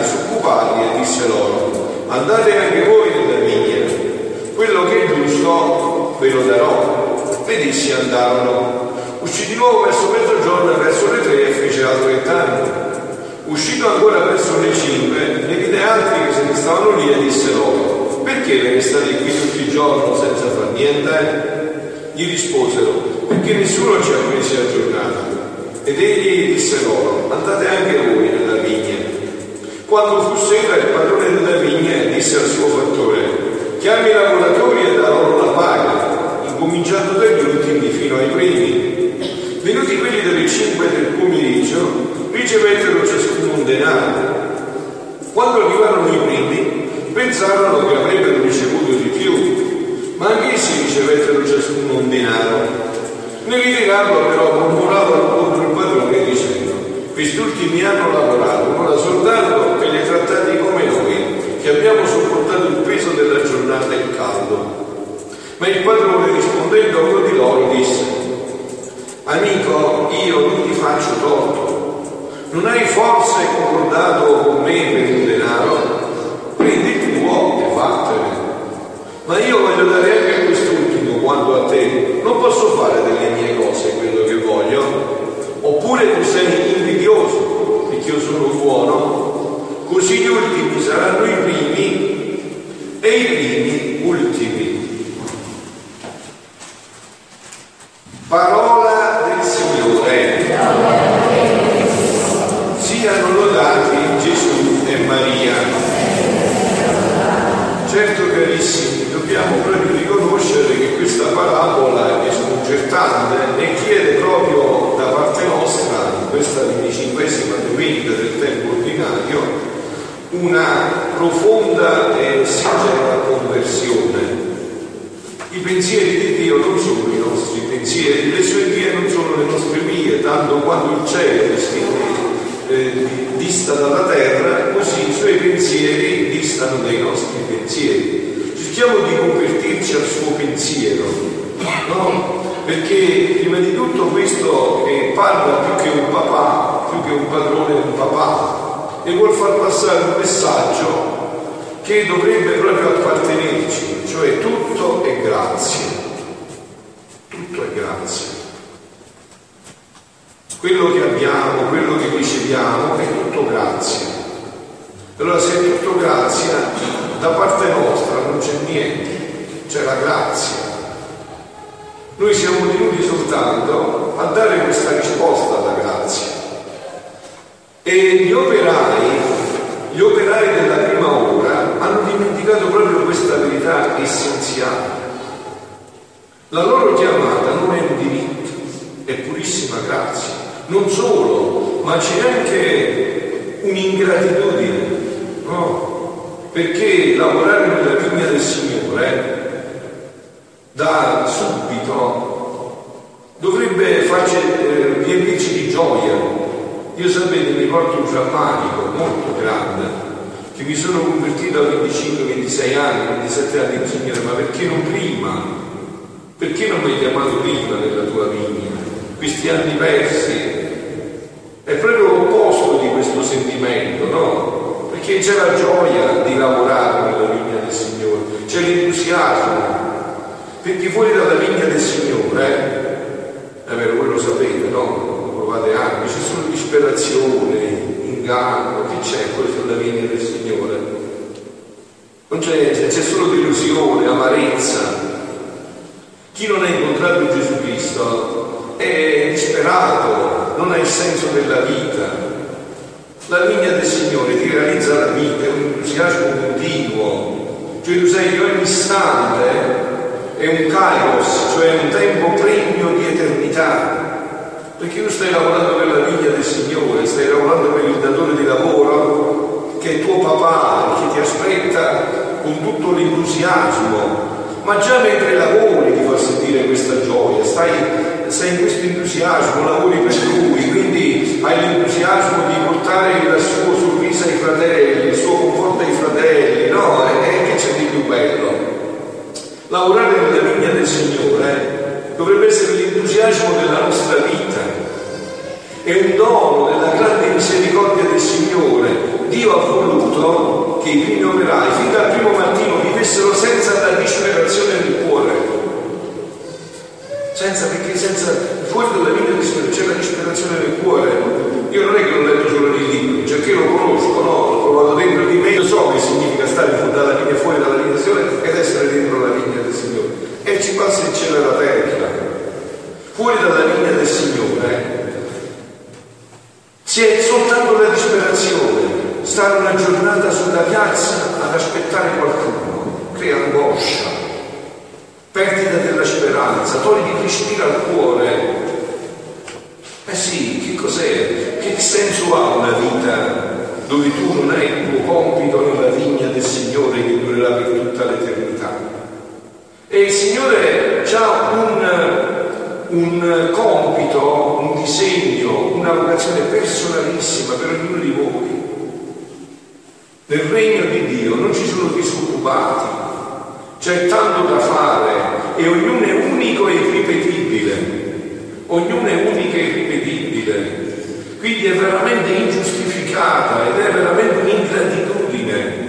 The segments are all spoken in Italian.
disoccupati e disse loro, andate anche voi nella vigna, quello che è giusto ve lo darò ed essi andarono. Uscì di nuovo verso mezzogiorno verso le tre e fece altrettanto. Uscito ancora verso le cinque, ne vide altri che se ne stavano lì e disse loro, perché ve ne state qui tutti i giorni senza far niente? Gli risposero, perché nessuno ci ha presi a giornata. Ed egli disse loro, andate anche voi nella. Quando fu sera, il padrone della vigna disse al suo fattore, chiami i lavoratori e da loro la paga cominciando dagli ultimi fino ai primi. Venuti quelli delle 5 del pomeriggio, ricevettero ciascuno un denaro. Quando arrivarono i primi, pensarono che avrebbero ricevuto di più, ma anch'essi ricevettero ciascuno un denaro. Nel ritirarlo però murmuravano contro il padrone dicendo, questi ultimi hanno lavorato non soltanto trattati come noi, che abbiamo sopportato il peso della giornata e il caldo ma il padrone rispondendo a uno di loro disse, amico, io non ti faccio torto, non hai forse concordato con me per il denaro? Prendi il tuo e vattene. Ma io voglio dare anche a quest'ultimo quanto a te, non posso fare delle mie cose quello che voglio? Oppure tu sei invidioso perché io sono buono? Così gli ultimi saranno i primi e i primi ultimi. Parola del Signore. Siano lodati Gesù e Maria. Certo carissimi, dobbiamo proprio riconoscere che questa parabola è sconcertante e chiede proprio da parte nostra, in questa venticinquesima domenica del tempo ordinario, una profonda e sincera conversione i pensieri di Dio non sono i nostri pensieri, le sue vie non sono le nostre vie, tanto quanto il cielo eh, dista dalla terra, così i suoi pensieri distano dai nostri pensieri. Cerchiamo di convertirci al suo pensiero, no? Perché prima di tutto questo che parla più che un papà, più che un padrone un papà, e vuol far passare un messaggio che dovrebbe proprio appartenerci, cioè tutto è grazia, tutto è grazia. Quello che abbiamo, quello che riceviamo è tutto grazia. Allora se è tutto grazia, da parte nostra non c'è niente, c'è la grazia. Noi siamo tenuti soltanto a dare questa risposta alla grazia. E gli operai gli operai della prima ora hanno dimenticato proprio questa verità essenziale. La loro chiamata non è un diritto, è purissima grazia. Non solo, ma c'è anche un'ingratitudine, no? Perché lavorare nella vigna del Signore da subito dovrebbe farci eh, riempirci di gioia, io sapete, mi porto un drammatico molto grande, che mi sono convertito a 25, 26 anni, 27 anni di Signore, ma perché non prima? Perché non mi hai chiamato prima nella tua vigna? Questi anni persi. È proprio l'opposto di questo sentimento, no? Perché c'è la gioia di lavorare nella vigna del Signore, c'è l'entusiasmo. Perché fuori dalla vigna del Signore, eh, è vero, voi lo sapete, no? provate anche, c'è solo disperazione, inganno, che c'è poi sulla vigna del Signore? Non c'è, c'è solo delusione, amarezza. Chi non ha incontrato Gesù Cristo è disperato, non ha il senso della vita. La vigna del Signore ti realizza la vita, è un entusiasmo continuo, cioè tu sai che ogni istante è un kairos, cioè un tempo pregno di eternità perché tu stai lavorando per la vigna del Signore, stai lavorando per il datore di lavoro che è tuo papà, che ti aspetta con tutto l'entusiasmo, ma già mentre lavori ti fa sentire questa gioia, stai, sei in questo entusiasmo, lavori per lui, quindi hai l'entusiasmo di portare il suo sorriso ai fratelli, il suo conforto ai fratelli, no? E che c'è di più bello? Lavorare nella vigna del Signore eh, dovrebbe essere l'entusiasmo della nostra vita, è un dono della grande misericordia del Signore. Dio ha voluto che i primi operai, fin dal primo mattino, vivessero senza la disperazione nel cuore. Senza, perché senza, fuori dalla vita c'è la disperazione nel cuore. Io non è che l'ho letto solo nei libri, cioè che lo conosco, no? L'ho provato dentro di me, io so che significa stare dalla linea fuori dalla linea del Signore ed essere dentro la linea del Signore. E ci passa il cielo e la terra. Fuori dalla linea del Signore c'è soltanto la disperazione, stare una giornata sulla piazza ad aspettare qualcuno, crea angoscia, perdita della speranza, togli di respiro al cuore. Eh sì, che cos'è? Che senso ha una vita dove tu non hai il tuo compito nella vigna del Signore che durerà per tutta l'eternità? E il Signore ha un un compito, un disegno, una vocazione personalissima per ognuno di voi. Nel regno di Dio non ci sono disoccupati, c'è tanto da fare e ognuno è unico e irripetibile. Ognuno è unico e irripetibile. Quindi è veramente ingiustificata ed è veramente un'ingratitudine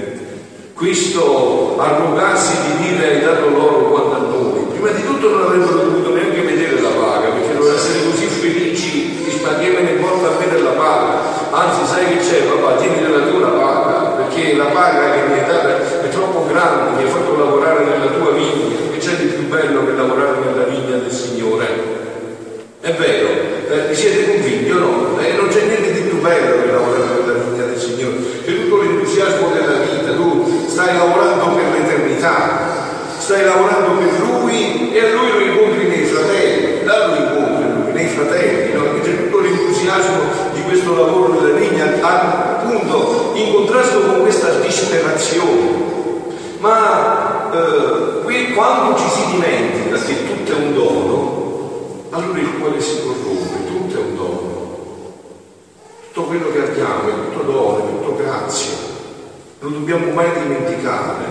questo arrogarsi di dire hai dato loro quanto a noi. Prima di tutto non avrebbero dovuto neanche vedere la paga, perché dovevano essere così felici, risparmiamene porta a me della paga. Anzi, sai che c'è, papà, tieni della tua paga, perché la paga che mi hai data è troppo grande, mi hai fatto lavorare nella tua vigna, che c'è di più bello che lavorare nella vigna del Signore. È vero, eh, siete convinti o no? Eh, non c'è niente di più bello che lavorare nella vigna del Signore. C'è tutto l'entusiasmo della vita, tu stai lavorando per l'eternità, stai lavorando per lui e a lui lo incontri nei fratelli, là lo incontri nei fratelli, no? c'è tutto l'entusiasmo di questo lavoro della vigna, in contrasto con questa disperazione. Ma eh, qui quando ci si dimentica che tutto è un dono, allora il cuore si corrompe, tutto è un dono. Tutto quello che abbiamo è tutto dono, è tutto grazia. Non dobbiamo mai dimenticare.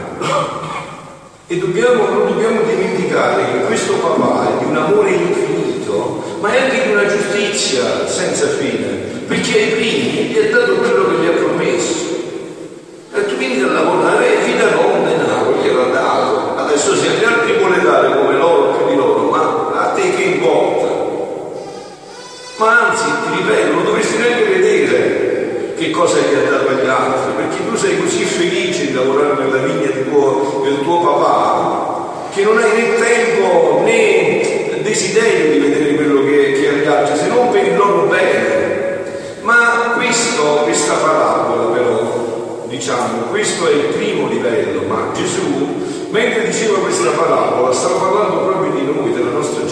E dobbiamo, non dobbiamo dimenticare che questo papà è di un amore infinito, ma è anche di una giustizia senza fine, perché ai primi gli ha dato quello che gli ha promesso. E tu vieni a lavorare e vi darò un denaro, glielo ha dato. Adesso se agli altri vuole dare come loro più di loro, ma a te che importa? Ma anzi, ti ripeto, non dovresti neanche vedere che cosa gli ha dato agli altri, perché tu sei così felice di lavorare nella vigna tuo, del tuo papà che non hai né tempo né desiderio di vedere quello che, che agli altri, se non per il loro bene. Ma questo, questa parabola però, diciamo, questo è il primo livello, ma Gesù, mentre diceva questa parabola, stava parlando proprio di noi, della nostra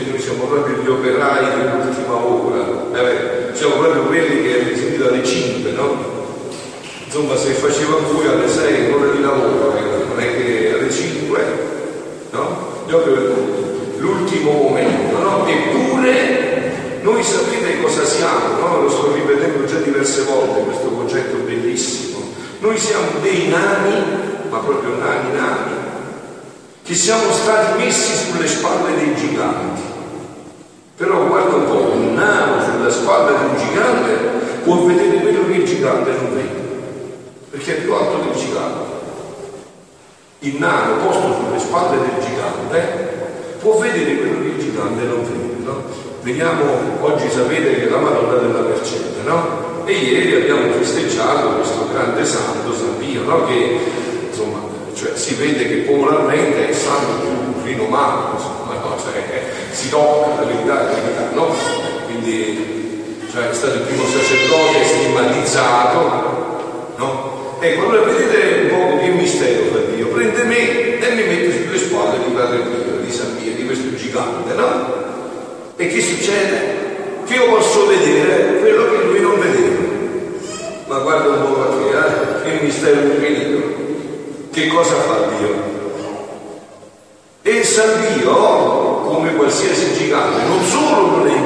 Vedi, noi siamo proprio gli operai dell'ultima ora, eh, siamo proprio quelli che avete sentito alle 5, no? Insomma, se faceva lui alle 6 ore di lavoro, eh, non è che alle 5, no? L'ultimo momento, no? Eppure noi sapete cosa siamo, no? Lo sto ripetendo già diverse volte questo concetto bellissimo. Noi siamo dei nani, ma proprio nani nani, che siamo stati messi sulle spalle dei giganti. Però guarda un po', un nano sulla spalla di un gigante può vedere quello che il gigante non vede perché è più alto del gigante. Il nano posto sulle spalle del gigante può vedere quello che il gigante non vede. No? Vediamo, oggi sapete che è la Madonna della Mercede, no? E ieri abbiamo festeggiato questo grande santo, San Pio, no? Che insomma, cioè, si vede che popolarmente è il santo più rinomato, insomma, no? cioè, si tocca verità, no? Quindi cioè, è stato il primo sacerdote stigmatizzato, no? Ecco, allora vedete un po' che mistero per Dio. Prende me e mi mette sulle spalle di Padre Pio, di San Pio, di questo gigante, no? E che succede? Che io posso vedere quello che lui non vedeva. Ma guarda un po' te, eh? Che mistero infinito. Che cosa fa Dio? sa Dio, come qualsiasi gigante, non solo non è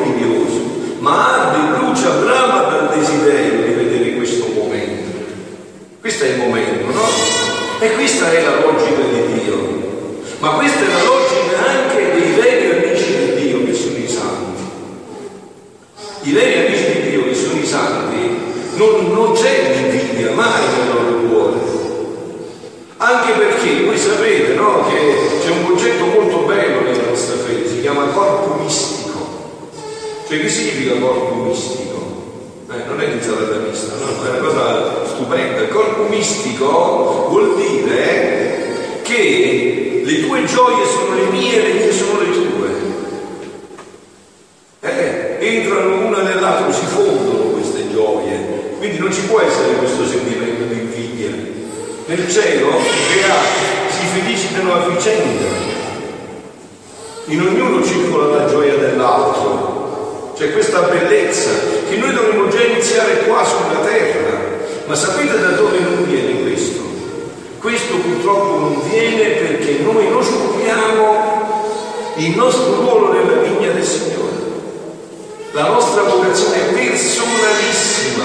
invidioso, ma arde, brucia, brama dal desiderio di vedere questo momento. Questo è il momento, no? E questa è la logica di Dio. Ma questa è la logica anche dei veri amici di Dio che sono i santi. I veri amici di Dio che sono i santi non, non c'è l'invidia mai nel loro cuore. Anche perché voi sapete no, che c'è un concetto molto bello nella nostra fede, si chiama corpo mistico. Cioè che significa corpo mistico? Eh, non è l'insalata mista, no? è una cosa stupenda. Il corpo mistico vuol dire che le tue gioie sono le mie, le mie sono le tue. Eh, entrano una nell'altro, si fondono queste gioie, quindi non ci può essere questo sentimento di invidia. Nel cielo i beati si felicitano a vicenda, in ognuno circola la gioia dell'altro. C'è questa bellezza che noi dovremmo già iniziare qua sulla terra. Ma sapete da dove non viene questo? Questo purtroppo non viene perché noi non scopriamo il nostro ruolo nella vigna del Signore. La nostra vocazione personalissima,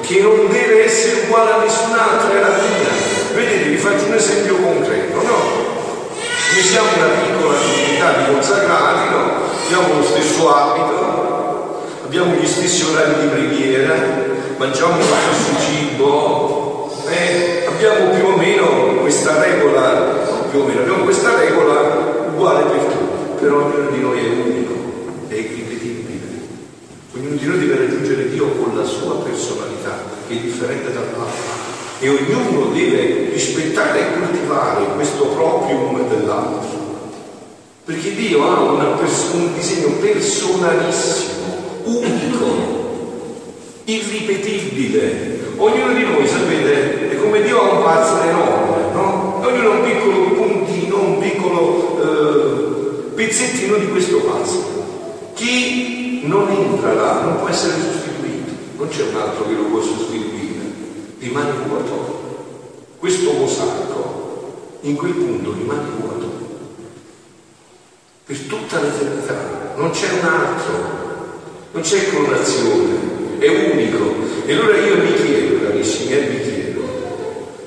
che non deve essere uguale a nessun'altra, è la mia. Vedete, vi faccio un esempio concreto, no? Noi siamo una piccola comunità di consacrati, no? Abbiamo lo stesso abito, abbiamo gli stessi orari di preghiera, mangiamo lo stesso cibo, eh? abbiamo più o meno questa regola, più o meno, abbiamo questa regola uguale per tutti, però ognuno di noi è unico, è irripetibile. Ognuno di noi deve raggiungere Dio con la sua personalità, che è differente dall'altra. E ognuno deve rispettare e coltivare questo proprium dell'altro. Perché Dio ha pers- un disegno personalissimo, unico, irripetibile, Ognuno di noi, sapete, è come Dio ha un puzzle enorme, no? Ognuno ha un piccolo puntino, un piccolo eh, pezzettino di questo puzzle. Chi non entra là non può essere sostituito, non c'è un altro che lo può sostituire, rimane vuoto. Questo mosaico in quel punto rimane vuoto. Tutta l'eternità, non c'è un altro, non c'è clonazione, è unico. E allora io mi chiedo, carissimi, e mi chiedo,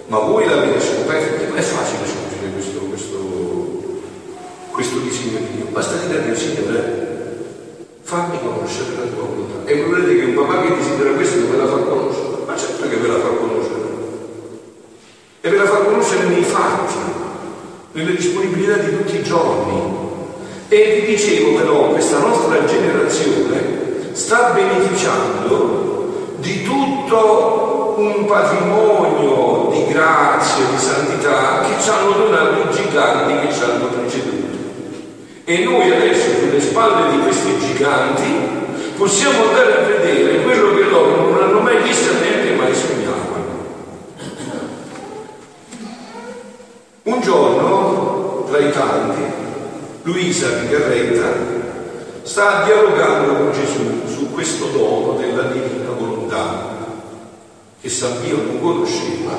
ma voi l'avete scoperto? Non è facile scoprire questo, questo, questo disegno di Dio. Basta dire al Signore, fammi conoscere la tua volontà. E volete che un papà che desidera questo non ve la fa conoscere? Ma certo che ve la fa conoscere. E ve la fa conoscere nei fatti, nelle disponibilità di tutti i giorni. E vi dicevo però, questa nostra generazione sta beneficiando di tutto un patrimonio di grazia, di santità che ci hanno donato i giganti che ci hanno preceduto. E noi adesso, sulle spalle di questi giganti, possiamo andare a vedere quello che loro non hanno mai visto e neanche mai sognavano. Un giorno, tra i tanti, Luisa Picarretta sta dialogando con Gesù su questo dono della divina volontà che San Pio non conosceva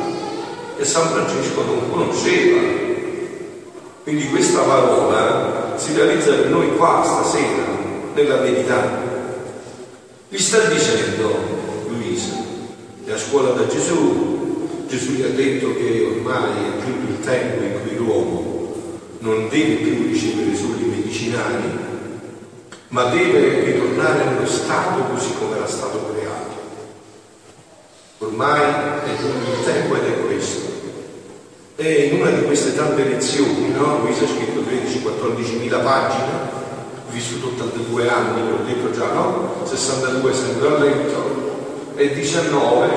e San Francesco non conosceva. Quindi questa parola si realizza per noi qua stasera, nella verità. Gli sta dicendo Luisa, è a scuola da Gesù, Gesù gli ha detto che ormai è giunto il tempo in cui l'uomo non deve più ricevere solo i medicinali, ma deve ritornare nello stato così come era stato creato. Ormai è giunto il tempo ed è questo. E in una di queste tante lezioni, no? Luisa ha scritto 13-14 mila pagine, vissuto 82 anni, l'ho detto già, no? 62 sempre a letto, e 19,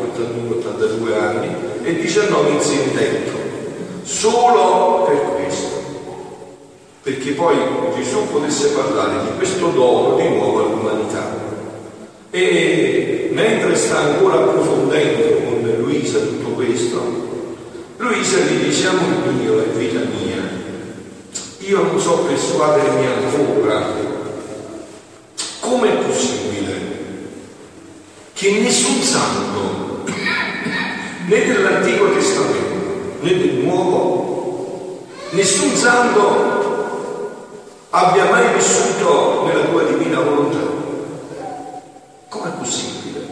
81, 82 anni, e 19 in sentetto, solo per questo perché poi Gesù potesse parlare di questo dono di nuovo all'umanità. E mentre sta ancora approfondendo con Luisa tutto questo, Luisa gli dice, amore mio e vita mia, io non so persuadermi ancora, com'è possibile che nessun santo, né dell'Antico né del Nuovo, nessun santo abbia mai vissuto nella tua divina volontà? Com'è possibile?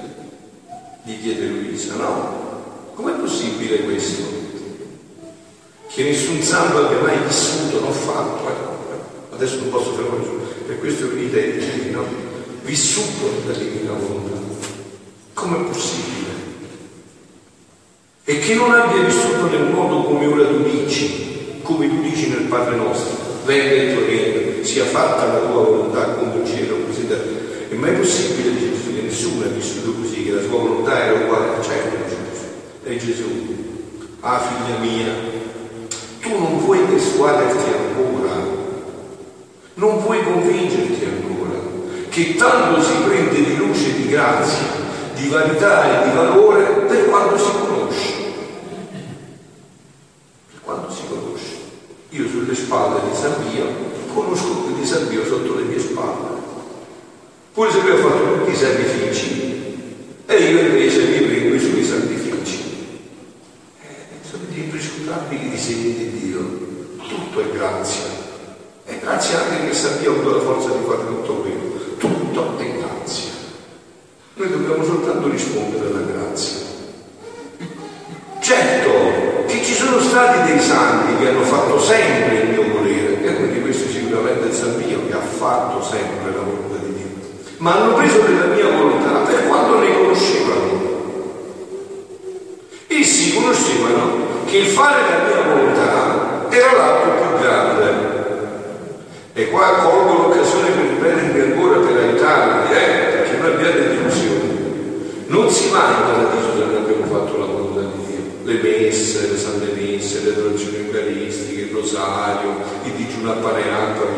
Gli chiede Luisa, no? Com'è possibile questo? Che nessun santo abbia mai vissuto, non fatto, eh? adesso non posso fermare su, per questo venite ai no? Vissuto nella divina volontà. Com'è possibile? Che non abbia vissuto nel modo come ora tu dici, come tu dici nel Padre nostro, venga il tuo regno, sia fatta la tua volontà come in cielo, così da... È mai possibile, Gesù, che nessuno ha vissuto così, che la sua volontà era uguale? A certo, dice Gesù. E Gesù, ah figlia mia, tu non puoi persuaderti ancora, non puoi convincerti ancora, che tanto si prende di luce e di grazia, di vanità e di valore per quanto si conosce. Per quanto si conosce. Io sulle spalle di San Pio conosco qui di San Pio sotto le mie spalle. Pure se lui ha fatto tutti i sacrifici e io invece mi prendo i suoi sacrifici. Eh, sono dei imprescrutabili disegni di Dio. Tutto è grazia. E grazie anche che San Pio ha avuto la forza di fare tutto quello. Tutto è grazia. Noi dobbiamo soltanto rispondere alla grazia. Certo che ci sono stati dei santi che hanno fatto sempre il mio volere, e quindi questo sicuramente è San Pio che ha fatto sempre la volontà di Dio, ma hanno preso della mia volontà per quanto ne conoscevano. Essi conoscevano che il fare la mia volontà era l'atto più grande. E qua colgo l'occasione per ripetermi ancora per aiutarvi, eh, perché non abbiate delusioni. Non si in paradiso se non abbiamo fatto la volontà di Dio le messe, le sante messe, le adorazioni eucaristiche, il rosario, il digiuno a pane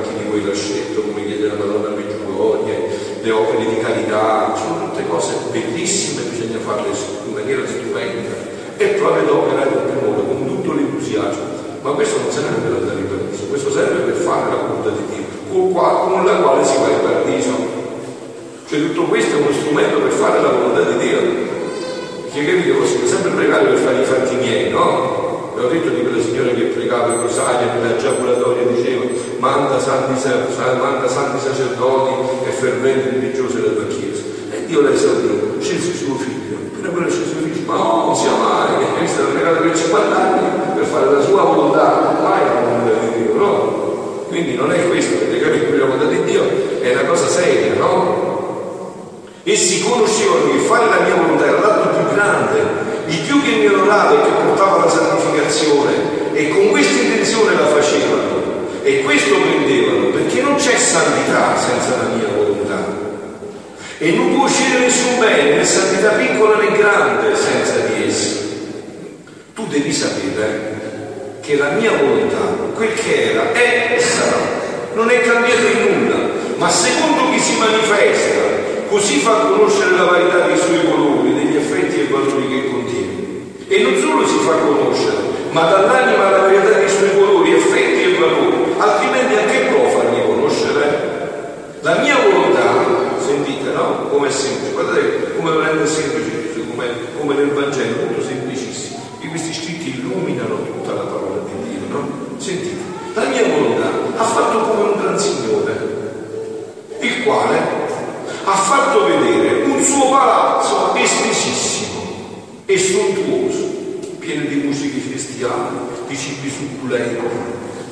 chi di voi l'ha scelto, come chiede la Madonna Meggiugorie, le opere di carità, sono tutte cose bellissime, bisogna farle in maniera stupenda e poi le operare con più modo, con tutto l'entusiasmo. Ma questo non serve per andare in paradiso, questo serve per fare la volontà di Dio, con la quale si va in paradiso. Cioè tutto questo è uno strumento per fare la volontà di Dio. Che capito? Possiamo sempre pregare per fare i fatti miei, no? L'ho detto di quella signora che pregava il rosario nella giaculatoria diceva manda santi, manda santi sacerdoti e ferventi religiose della tua chiesa. E Dio lei salvò, scelse suo figlio. Appena quello scelse suo figlio, ma no, non sia mai, che Cristo ha regalato per 50 anni per fare la sua volontà, mai la volontà di Dio, no? Quindi non è questo, avete capito? La volontà di Dio è una cosa seria, no? Essi conoscevano che fare la mia volontà era l'atto più grande, di più che mi onorava e che portava alla santificazione e con questa intenzione la facevano e questo prendevano perché non c'è santità senza la mia volontà e non può uscire nessun bene né santità piccola né grande senza di essi. Devi sapere che la mia volontà, quel che era, è e sarà, non è cambiato in nulla, ma secondo chi si manifesta così fa conoscere la varietà dei suoi colori, degli effetti e valori che contiene. E non solo si fa conoscere, ma dall'anima la varietà dei suoi colori, effetti e valori, altrimenti anche può farmi conoscere? La mia volontà, sentite, no? Come è semplice, guardate come lo rende semplice, come, come nel Vangelo, molto semplicissimo. Illuminano tutta la parola di Dio, no? Sentite, la mia volontà ha fatto come un gran Signore, il quale ha fatto vedere un suo palazzo estesissimo e sontuoso, pieno di musiche festiali, di cibi succulenti,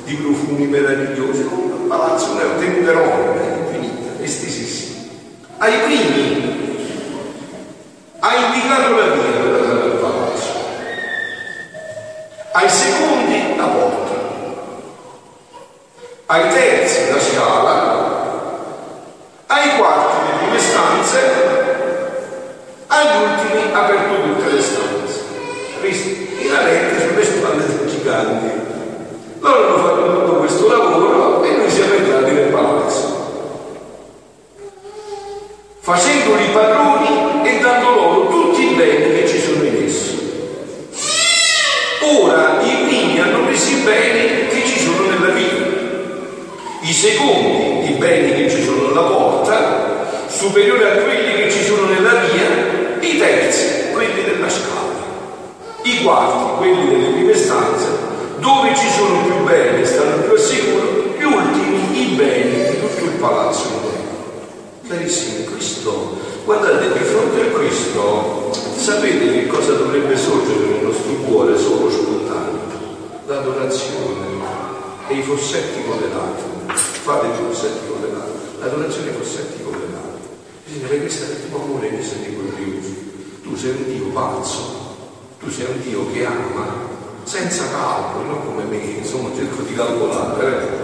di profumi meravigliosi, un palazzo, una tenuta enorme, infinita, estesissima. Ai primi ha indicato la via per andare al palazzo, ai secondi la porta, ai terzi la scala, ai quarti le prime stanze, agli ultimi ha aperto tutte le stanze. Visto? In arete sulle spalle dei giganti. Loro hanno fatto tutto questo lavoro e noi siamo entrati nel palazzo. Facendoli padroni e dando loro tutti i beni che ci sono in esso. Ora i primi hanno preso i beni che ci sono nella vita, i secondi i beni che ci sono alla porta, superiori a quelli che ci sono nella via, i terzi, quelli della scala, i quarti, quelli delle prime stanze, dove ci sono più beni, stanno più al sicuro, gli ultimi, i beni di tutto il palazzo di Dio. Carissimi, questo, guardate, di fronte a questo, sapete che cosa dovrebbe sorgere nel nostro cuore solo spontaneo? L'adorazione e i fossetti colorati. Fate i fossetti colorati. L'adorazione e i fossetti colorati. Bisogna vedere questa è tipo amore che sei glorioso. Tu sei un Dio pazzo, tu sei un Dio che ama senza calcolo, non come me, insomma cerco di calcolare. Eh.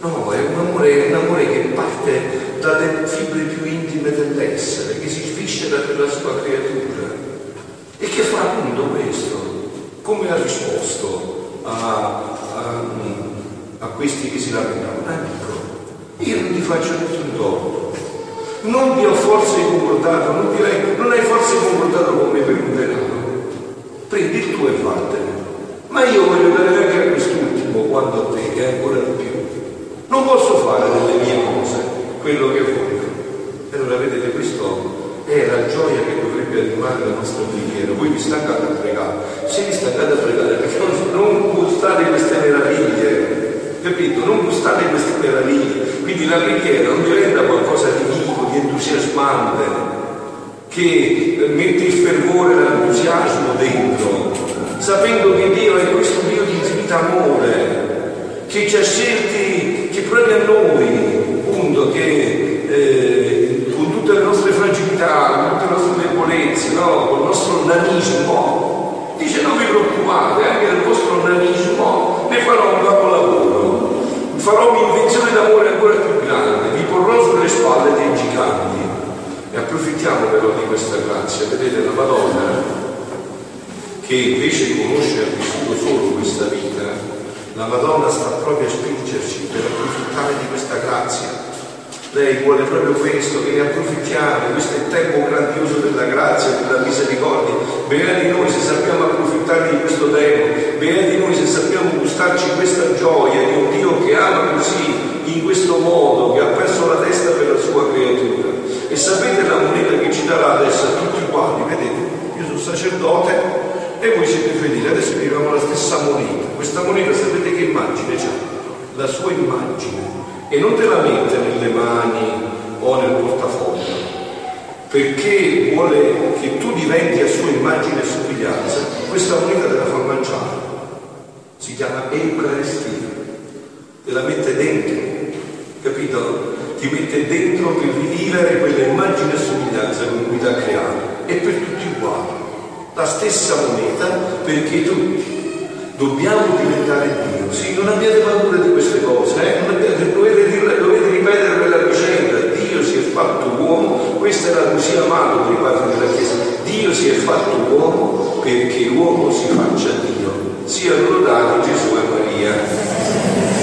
No, è un amore, un amore che parte dalle fibre più intime dell'essere, che si sviscera per sua creatura e che fa appunto questo. Come ha risposto a, a, a questi che si lamentavano? Amico, io non ti faccio nessun torto, non ti ho forse comportato, non, hai, non hai forse comportato con me per un denaro. Prendi il tuo e vattene. Ma io voglio dare anche a quest'ultimo quanto a te, e ancora di più. Non posso fare nelle mie cose quello che voglio. E allora vedete, questo è la gioia che dovrebbe animare la nostra preghiera. Voi vi stancate a pregare. Se vi stancate a pregare, perché non gustate queste meraviglie, capito? Non gustate queste meraviglie. Quindi la preghiera non diventa qualcosa di di entusiasmante, che mette il fervore, l'entusiasmo dentro, sapendo che Dio è questo Dio di infinito amore, che ci ha scelti che a noi, appunto, che eh, con tutte le nostre fragilità, con tutte le nostre debolezze, no? con il nostro nanismo, dice non vi preoccupate, anche nel vostro nanismo ne farò un capolavoro, farò un'invenzione d'amore ancora più grande, vi porrò sulle spalle dei giganti. E approfittiamo però di questa grazia, vedete la Madonna che invece conosce e ha vissuto solo questa vita, la Madonna sta proprio a spingerci per approfittare di questa grazia. Lei vuole proprio questo, che ne approfittiamo, questo è il tempo grandioso della grazia, della misericordia. Beati noi se sappiamo approfittare di questo tempo, beati noi se sappiamo gustarci questa gioia di un Dio che ama così, in questo modo, che ha perso la testa per la sua creatura. E sapete la moneta che ci darà adesso a tutti quanti, vedete, io sono sacerdote, e voi siete fedeli. Adesso viviamo la stessa moneta. Questa moneta sapete che immagine c'ha? La sua immagine. E non te la mette nelle mani o nel portafoglio, perché vuole che tu diventi a sua immagine e somiglianza. Questa moneta te la fa mangiare. Si chiama Eucaristia. Te la mette dentro, capito? Ti mette dentro per rivivere quella immagine e somiglianza con cui ti ha creato. E per tutti uguali la stessa moneta perché tutti dobbiamo diventare Dio. Sì, non abbiate paura di queste cose, eh? abbiate, dovete, dovete ripetere quella vicenda. Dio si è fatto uomo, questa la così amata per i padri della Chiesa. Dio si è fatto uomo perché l'uomo si faccia Dio. Siano lodati Gesù e Maria.